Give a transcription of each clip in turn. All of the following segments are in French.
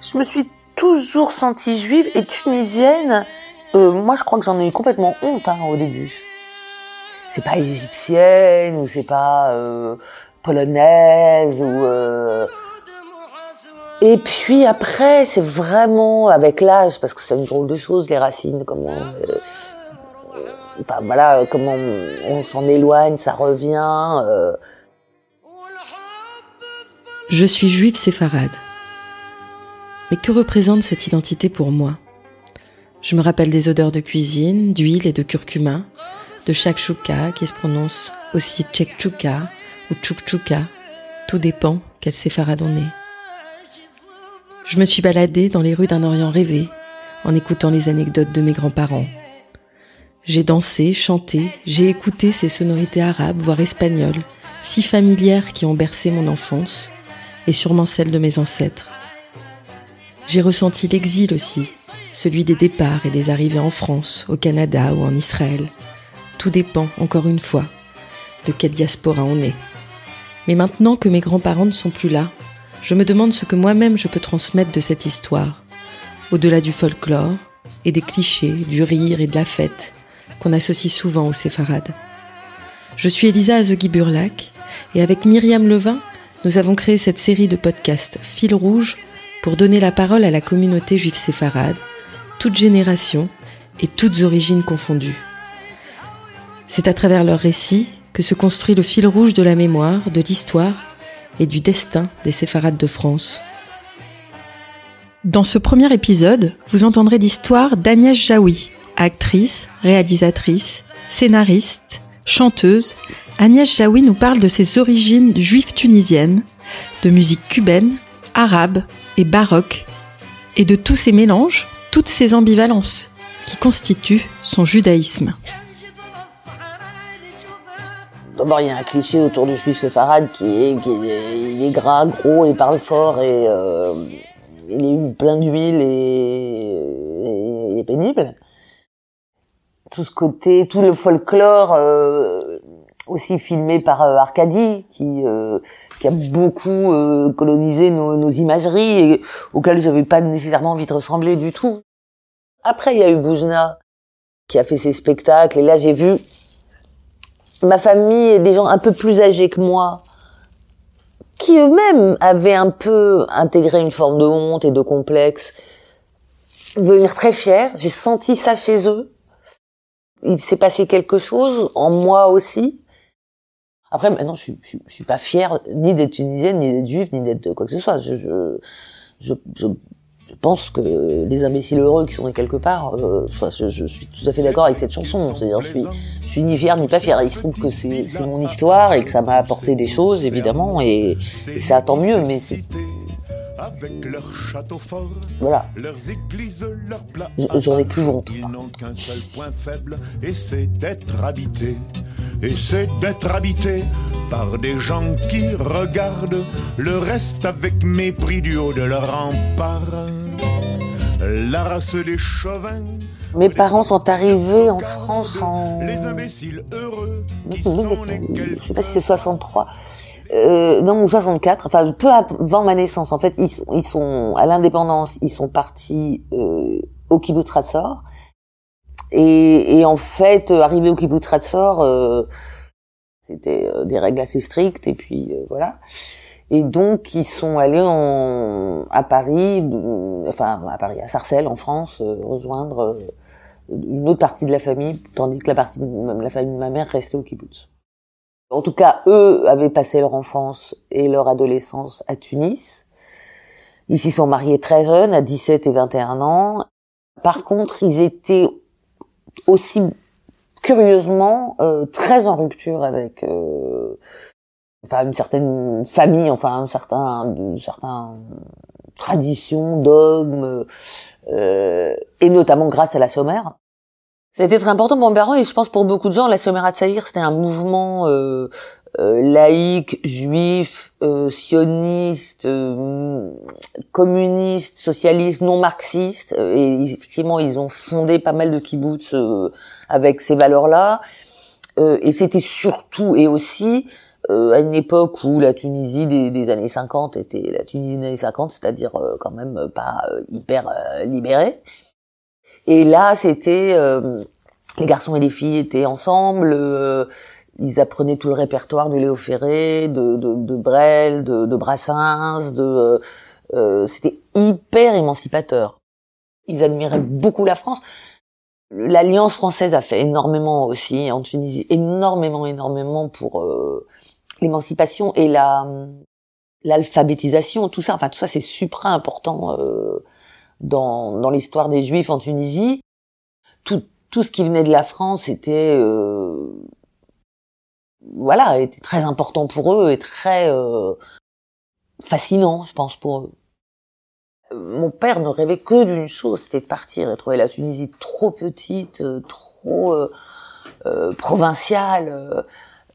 Je me suis toujours sentie juive et tunisienne. Euh, moi, je crois que j'en ai eu complètement honte hein, au début. C'est pas égyptienne ou c'est pas euh, polonaise ou. Euh... Et puis après, c'est vraiment avec l'âge, parce que c'est une drôle de chose, les racines, comment. Euh, enfin voilà, comment on s'en éloigne, ça revient. Euh. Je suis juive séfarade. Mais que représente cette identité pour moi? Je me rappelle des odeurs de cuisine, d'huile et de curcuma, de shakshuka qui se prononce aussi tchekchouka ou tchoukchouka. Tout dépend quelle séfarade on. Je me suis baladée dans les rues d'un Orient rêvé en écoutant les anecdotes de mes grands-parents. J'ai dansé, chanté, j'ai écouté ces sonorités arabes, voire espagnoles, si familières qui ont bercé mon enfance et sûrement celle de mes ancêtres. J'ai ressenti l'exil aussi, celui des départs et des arrivées en France, au Canada ou en Israël. Tout dépend, encore une fois, de quelle diaspora on est. Mais maintenant que mes grands-parents ne sont plus là, je me demande ce que moi-même je peux transmettre de cette histoire, au-delà du folklore et des clichés, du rire et de la fête qu'on associe souvent aux séfarades. Je suis Elisa Azegui-Burlac et avec Myriam Levin, nous avons créé cette série de podcasts Fil Rouge pour donner la parole à la communauté juive séfarade, toutes générations et toutes origines confondues. C'est à travers leurs récits que se construit le fil rouge de la mémoire, de l'histoire et du destin des séfarades de France. Dans ce premier épisode, vous entendrez l'histoire d'Agnès Jaoui, actrice, réalisatrice, scénariste, chanteuse. Agnès Jaoui nous parle de ses origines juives tunisiennes, de musique cubaine, arabe et baroque, et de tous ces mélanges, toutes ces ambivalences qui constituent son judaïsme. D'abord, il y a un cliché autour du juif séfarade qui est, qui est, il est gras, gros, il parle fort et euh, il est plein d'huile et, et, pénible. Tout ce côté, tout le folklore euh, aussi filmé par euh, Arcadie, qui euh, qui a beaucoup euh, colonisé nos, nos, imageries et auxquelles j'avais pas nécessairement envie de ressembler du tout. Après, il y a eu Boujna qui a fait ses spectacles et là j'ai vu ma famille et des gens un peu plus âgés que moi qui eux-mêmes avaient un peu intégré une forme de honte et de complexe venir très fiers. J'ai senti ça chez eux. Il s'est passé quelque chose en moi aussi. Après, maintenant, je suis, je, suis pas fière ni d'être tunisienne, ni d'être juive, ni d'être quoi que ce soit. Je, je, je, je, pense que les imbéciles heureux qui sont nés quelque part, euh, enfin, je, je, suis tout à fait d'accord avec cette chanson. C'est-à-dire, je suis, je suis ni fière ni pas fière. Il se trouve que c'est, c'est mon histoire et que ça m'a apporté des choses, évidemment, et, et ça tant mieux. Mais c'est avec leurs châteaux forts, voilà. leurs églises, leurs plats. J'en ai plus honte. Ils n'ont qu'un seul point faible, et c'est d'être habité. Et c'est d'être habité par des gens qui regardent le reste avec mépris du haut de leur rempart. La race des chauvins. Mes parents sont arrivés en France en. Les imbéciles heureux. Qui sont je sais pas si c'est 63 euh, non 64, enfin peu avant ma naissance. En fait, ils, sont, ils sont à l'indépendance, ils sont partis euh, au kibbutz Ratzor. Et, et, en fait, euh, arrivé au kibbutz Ratzor, euh, c'était euh, des règles assez strictes. Et puis euh, voilà. Et donc ils sont allés en, à Paris, enfin à Paris, à Sarcelles en France, rejoindre une autre partie de la famille, tandis que la partie de la famille de ma mère restait au kibbutz. En tout cas, eux avaient passé leur enfance et leur adolescence à Tunis. Ils s'y sont mariés très jeunes, à 17 et 21 ans. Par contre, ils étaient aussi curieusement euh, très en rupture avec euh, enfin une certaine famille, enfin un certain un certain tradition, euh, et notamment grâce à la sommaire. C'était très important pour parents et je pense pour beaucoup de gens, la Sommerat Saïr, c'était un mouvement euh, euh, laïque, juif, euh, sioniste, euh, communiste, socialiste, non marxiste. Et effectivement, ils ont fondé pas mal de kibbutz avec ces valeurs-là. et c'était surtout et aussi à une époque où la Tunisie des, années 50 était la Tunisie des années 50, c'est-à-dire quand même pas hyper libérée. Et là, c'était les garçons et les filles étaient ensemble. ils apprenaient tout le répertoire de Léo Ferré, de, de, de Brel, de, de Brassens. De, c'était hyper émancipateur. Ils admiraient beaucoup la France. L'Alliance française a fait énormément aussi en Tunisie, énormément, énormément pour euh, l'émancipation et la l'alphabétisation, tout ça. Enfin, tout ça, c'est supra important euh, dans dans l'histoire des Juifs en Tunisie. Tout tout ce qui venait de la France était euh, voilà, était très important pour eux et très fascinant, je pense, pour eux mon père ne rêvait que d'une chose, c'était de partir et trouver la Tunisie trop petite, euh, trop euh,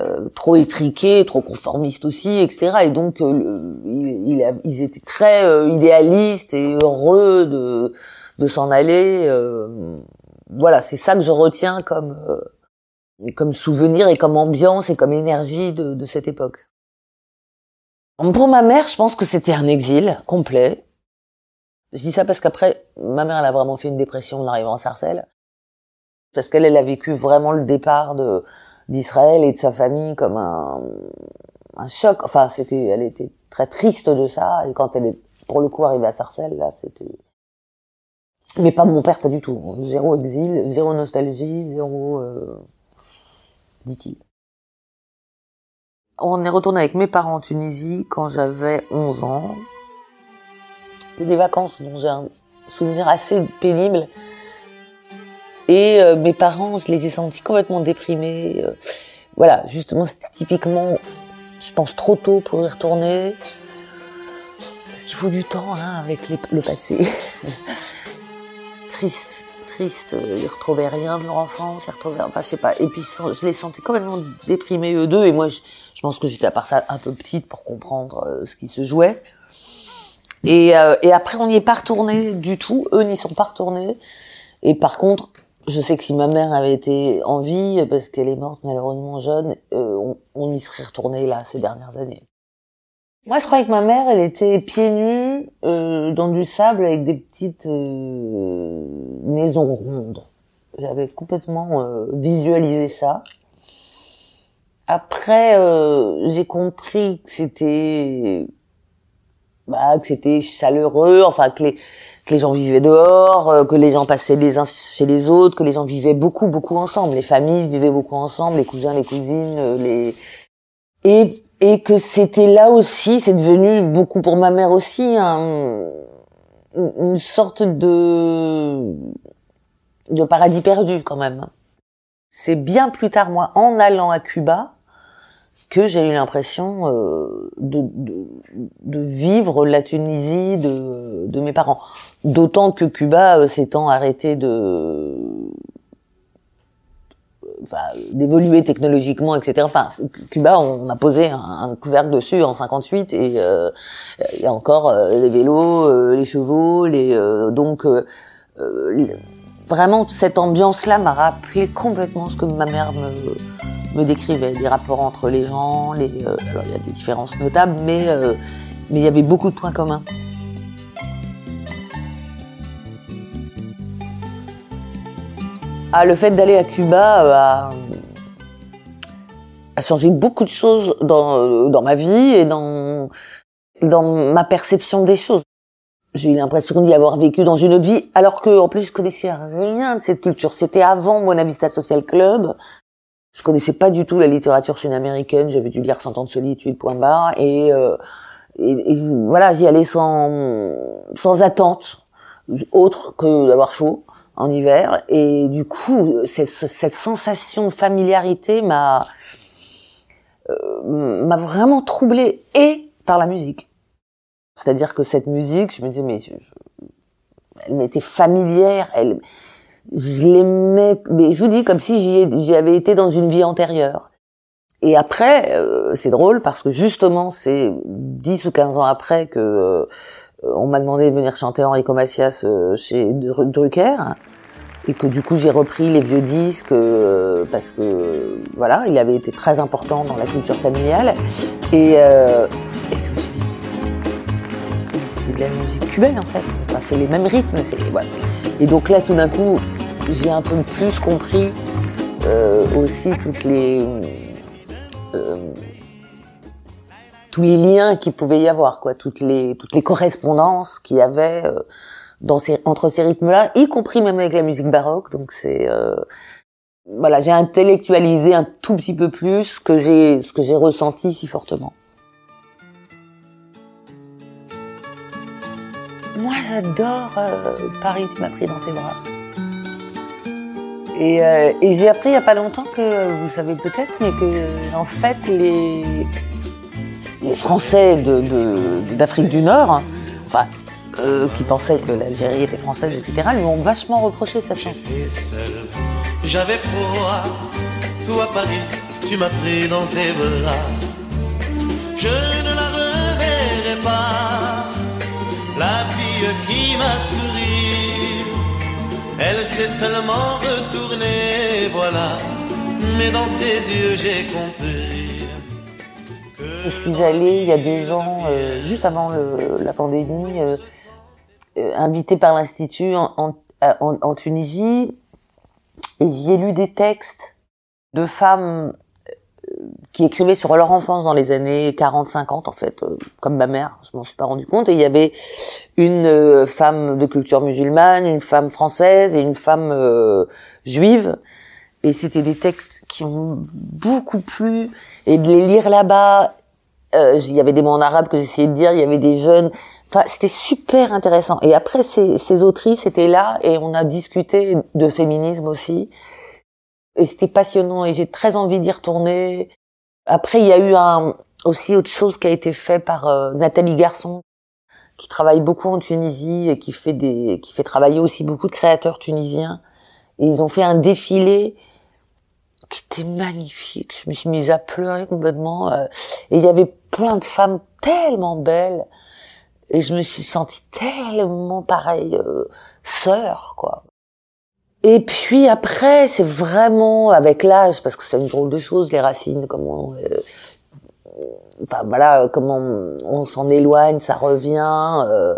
euh, trop étriquée, trop conformiste aussi, etc. Et donc, il, ils étaient très idéalistes et heureux de, de s'en aller. voilà, c'est ça que je retiens comme comme souvenir et comme ambiance et comme énergie de, de cette époque. Pour ma mère, je pense que c'était un exil complet. Je dis ça parce qu'après, ma mère, elle a vraiment fait une dépression en arrivant à Sarcelles. Parce qu'elle, elle a vécu vraiment le départ de, d'Israël et de sa famille comme un, un choc. Enfin, c'était, elle était très triste de ça. Et quand elle est, pour le coup, arrivée à Sarcelles, là, c'était, mais pas mon père, pas du tout. Zéro exil, zéro nostalgie, zéro, euh... dit-il. On est retourné avec mes parents en Tunisie quand j'avais 11 ans. C'est des vacances dont j'ai un souvenir assez pénible. Et euh, mes parents, je les ai sentis complètement déprimés. Euh, voilà, justement, c'était typiquement, je pense, trop tôt pour y retourner. Parce qu'il faut du temps hein, avec le passé. triste, triste. Ils retrouvaient rien de leur enfance, ils retrouvaient, enfin, je sais pas. Et puis, je les sentais complètement déprimés, eux deux. Et moi, je, je pense que j'étais à part ça un peu petite pour comprendre euh, ce qui se jouait. Et, euh, et après, on n'y est pas retourné du tout. Eux n'y sont pas retournés. Et par contre, je sais que si ma mère avait été en vie, parce qu'elle est morte malheureusement jeune, euh, on, on, y serait retourné là ces dernières années. Moi, je croyais que ma mère, elle était pieds nus euh, dans du sable avec des petites euh, maisons rondes. J'avais complètement euh, visualisé ça. Après, j'ai compris que c'était bah, que c'était chaleureux, enfin que les que les gens vivaient dehors, euh, que les gens passaient les uns chez les autres, que les gens vivaient beaucoup beaucoup ensemble, les familles vivaient beaucoup ensemble, les cousins, les cousines, euh, les et et que c'était là aussi, c'est devenu beaucoup pour ma mère aussi un, une sorte de de paradis perdu quand même. C'est bien plus tard moi en allant à Cuba que j'ai eu l'impression euh, de, de, de, vivre la Tunisie de, de mes parents. D'autant que Cuba euh, s'étant arrêté de enfin, d'évoluer technologiquement, etc. Enfin, Cuba, on a posé un, un couvercle dessus en 58 et euh, il y a encore euh, les vélos, euh, les chevaux, les donc vraiment cette ambiance-là m'a rappelé complètement ce que ma mère me me décrivait, des rapports entre les gens, les, euh, alors il y a des différences notables, mais, euh, mais il y avait beaucoup de points communs. Ah, le fait d'aller à Cuba euh, a, a, changé beaucoup de choses dans, dans ma vie et dans, dans ma perception des choses. J'ai eu l'impression d'y avoir vécu dans une autre vie, alors que en plus je connaissais rien de cette culture. C'était avant Monavista Social Club, je connaissais pas du tout la littérature sud-américaine. J'avais dû lire Cent ans de solitude, point barre. Et, euh, et, voilà, j'y allais sans, sans attente, autre que d'avoir chaud en hiver. Et du coup, cette, cette sensation de familiarité m'a euh, m'a vraiment troublée et par la musique. C'est-à-dire que cette musique, je me disais, mais je, elle m'était familière, elle, je l'aimais, mais je vous dis comme si j'y avais été dans une vie antérieure. Et après, euh, c'est drôle parce que justement, c'est 10 ou 15 ans après que euh, on m'a demandé de venir chanter Enrico Macias euh, chez Drucker. et que du coup j'ai repris les vieux disques euh, parce que voilà, il avait été très important dans la culture familiale et, euh, et je me suis dit c'est de la musique cubaine en fait, enfin, c'est les mêmes rythmes, c'est voilà. Et donc là tout d'un coup j'ai un peu plus compris euh, aussi toutes les euh, tous les liens qu'il pouvait y avoir quoi, toutes les toutes les correspondances qu'il y avait euh, dans ces, entre ces rythmes-là, y compris même avec la musique baroque. Donc c'est euh, voilà, j'ai intellectualisé un tout petit peu plus que j'ai ce que j'ai ressenti si fortement. Moi, j'adore euh, Paris, tu m'as pris dans tes bras. Et, euh, et j'ai appris il y a pas longtemps que, vous le savez peut-être, mais que en fait les Français d'Afrique du Nord, enfin euh, qui pensaient que l'Algérie était française, etc., lui ont vachement reproché cette chanson. J'avais froid. Toi, Paris, tu m'as pris dans tes bras. Je ne la reverrai pas. La fille qui m'a s'est seulement retournée, voilà. Mais dans ses yeux, j'ai compris. Je suis allée il y a deux ans, euh, juste avant le- la pandémie, euh, euh, invitée par l'Institut en, en, en- en Tunisie, et j'y ai lu des textes de femmes euh, qui écrivaient sur leur enfance dans les années 40-50 en fait, euh, comme ma mère, je m'en suis pas rendu compte, et il y avait une euh, femme de culture musulmane, une femme française et une femme euh, juive, et c'était des textes qui ont beaucoup plu, et de les lire là-bas, euh, il y avait des mots en arabe que j'essayais de dire, il y avait des jeunes. Enfin, c'était super intéressant. Et après, ces, ces autrices étaient là et on a discuté de féminisme aussi. Et c'était passionnant et j'ai très envie d'y retourner. Après, il y a eu un, aussi autre chose qui a été fait par euh, Nathalie Garçon, qui travaille beaucoup en Tunisie et qui fait des, qui fait travailler aussi beaucoup de créateurs tunisiens. Et ils ont fait un défilé qui était magnifique. Je me suis mise à pleurer complètement. euh, et il y avait plein de femmes tellement belles. Et je me suis sentie tellement pareil, euh, sœur, quoi. Et puis après, c'est vraiment avec l'âge, parce que c'est une drôle de chose, les racines, comment, euh, voilà, comment on s'en éloigne, ça revient. euh,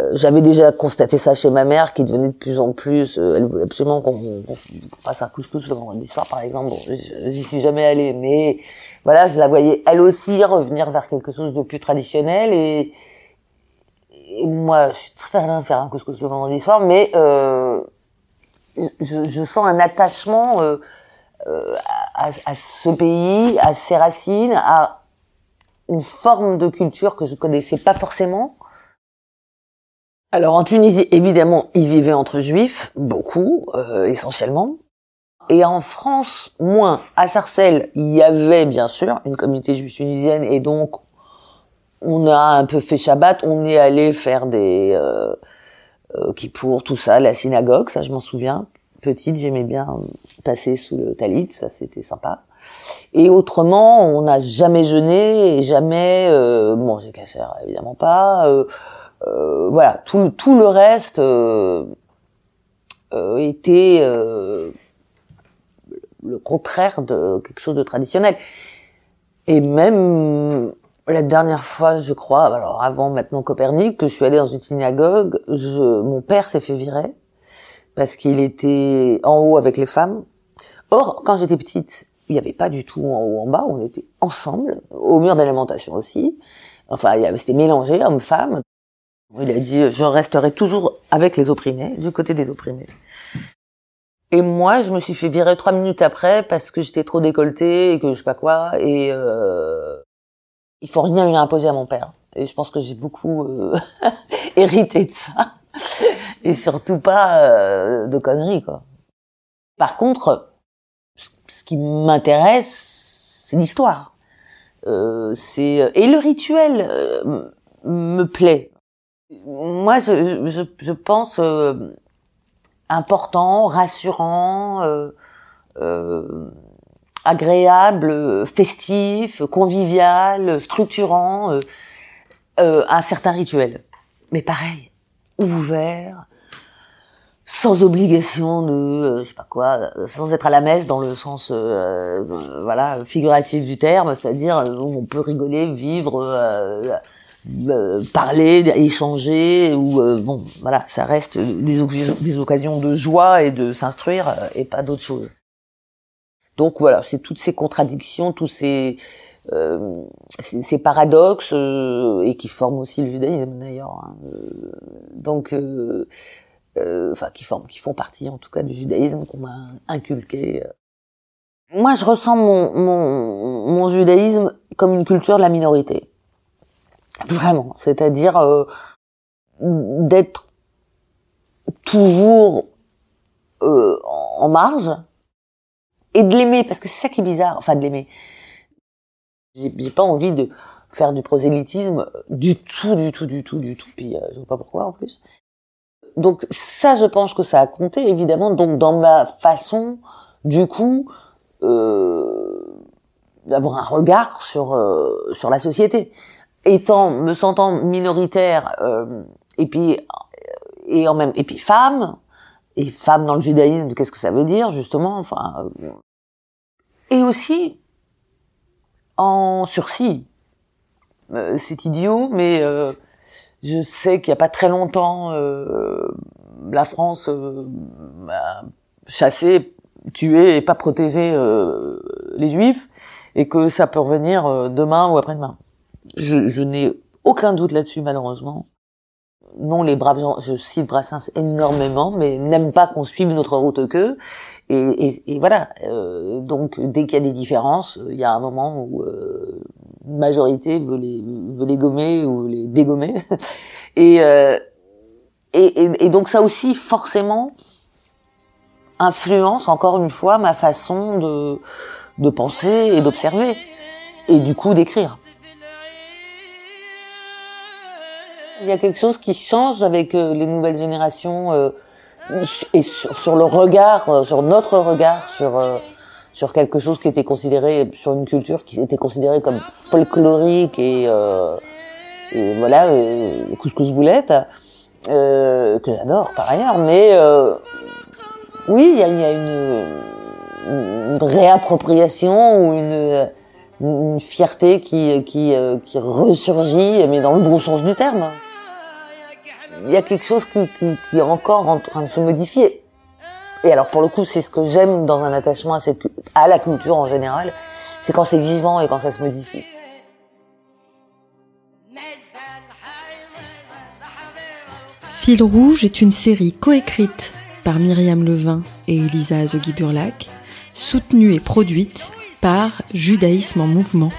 euh, J'avais déjà constaté ça chez ma mère, qui devenait de plus en plus. euh, elle voulait absolument qu'on qu'on fasse un couscous le vendredi soir, par exemple. J'y suis jamais allée, mais voilà, je la voyais elle aussi revenir vers quelque chose de plus traditionnel. Et, et moi, je suis très bien de faire un couscous le vendredi soir, mais euh, je, je sens un attachement euh, euh, à, à ce pays, à ses racines, à une forme de culture que je connaissais pas forcément. Alors en Tunisie, évidemment, ils vivaient entre juifs, beaucoup, euh, essentiellement. Et en France, moins. À Sarcelles, il y avait bien sûr une communauté juive tunisienne, et donc on a un peu fait Shabbat. On est allé faire des euh, euh, Kippour, tout ça, la synagogue, ça je m'en souviens. Petite, j'aimais bien passer sous le talit, ça c'était sympa. Et autrement, on n'a jamais jeûné et jamais euh, mangé cachère, évidemment pas. Euh, euh, voilà, tout, tout le reste euh, euh, était le contraire de quelque chose de traditionnel. Et même la dernière fois, je crois, alors avant maintenant Copernic, que je suis allée dans une synagogue, je, mon père s'est fait virer parce qu'il était en haut avec les femmes. Or, quand j'étais petite, il n'y avait pas du tout en haut en bas, on était ensemble, au mur d'alimentation aussi. Enfin, c'était mélangé, hommes-femmes. Il a dit, je resterai toujours avec les opprimés, du côté des opprimés. Et moi, je me suis fait virer trois minutes après parce que j'étais trop décolletée et que je sais pas quoi. Et euh, il faut rien lui imposer à mon père. Et je pense que j'ai beaucoup euh, hérité de ça. Et surtout pas euh, de conneries, quoi. Par contre, ce qui m'intéresse, c'est l'histoire. Euh, c'est et le rituel euh, me plaît. Moi, je, je, pense euh, important, rassurant, euh, euh, agréable, festif, convivial, structurant, euh, euh, un certain rituel. Mais pareil, ouvert, sans obligation de euh, je sais pas quoi euh, sans être à la messe dans le sens euh, voilà figuratif du terme c'est-à-dire on peut rigoler vivre parler échanger ou bon voilà ça reste des, des occasions de joie et de s'instruire et pas d'autre chose donc voilà c'est toutes ces contradictions tous ces ces, paradoxes et qui forment aussi le judaïsme d'ailleurs hein. donc euh, enfin qui forment, qui font partie en tout cas du judaïsme qu'on m'a inculqué. Moi, je ressens mon, mon, mon judaïsme comme une culture de la minorité, vraiment. C'est-à-dire euh, d'être toujours euh, en marge et de l'aimer parce que c'est ça qui est bizarre. Enfin, de l'aimer. J'ai pas envie de faire du prosélytisme du tout, du tout, du tout, du tout. Puis euh, je sais pas pourquoi en plus donc ça, je pense que ça a compté évidemment. Donc dans ma façon, du coup, euh, d'avoir un regard sur euh, sur la société, étant me sentant minoritaire euh, et puis et en même et puis femme et femme dans le judaïsme, qu'est-ce que ça veut dire justement Enfin et aussi en sursis. c'est idiot, mais je sais qu'il n'y a pas très longtemps, euh, la France euh, a chassé, tué et pas protégé euh, les Juifs, et que ça peut revenir euh, demain ou après-demain. Je, je n'ai aucun doute là-dessus, malheureusement. Non, les braves gens, je cite Brassens énormément, mais n'aiment pas qu'on suive notre route qu'eux. Et, et, et, voilà. Euh, donc, dès qu'il y a des différences, il y a un moment où majorité veut les, veut les gommer ou les dégommer. Euh, et, et, et, donc ça aussi, forcément, influence encore une fois ma façon de, de penser et d'observer. Et du coup d'écrire. Il y a quelque chose qui change avec euh, les nouvelles générations euh, et sur, sur, le regard, sur notre regard sur sur quelque chose qui était considéré, sur une culture qui était considérée comme folklorique et, euh, et voilà, euh, couscous boulette, euh, que j'adore par ailleurs, mais euh, oui, il y a, y a une, une, réappropriation ou une, une fierté qui, qui, euh, qui ressurgit, mais dans le bon sens du terme. Il y a quelque chose qui, est encore en train de se modifier et alors pour le coup, c'est ce que j'aime dans un attachement à la culture en général, c'est quand c'est vivant et quand ça se modifie. Fil rouge est une série coécrite par Myriam Levin et Elisa Azogui-Burlac, soutenue et produite par Judaïsme en mouvement.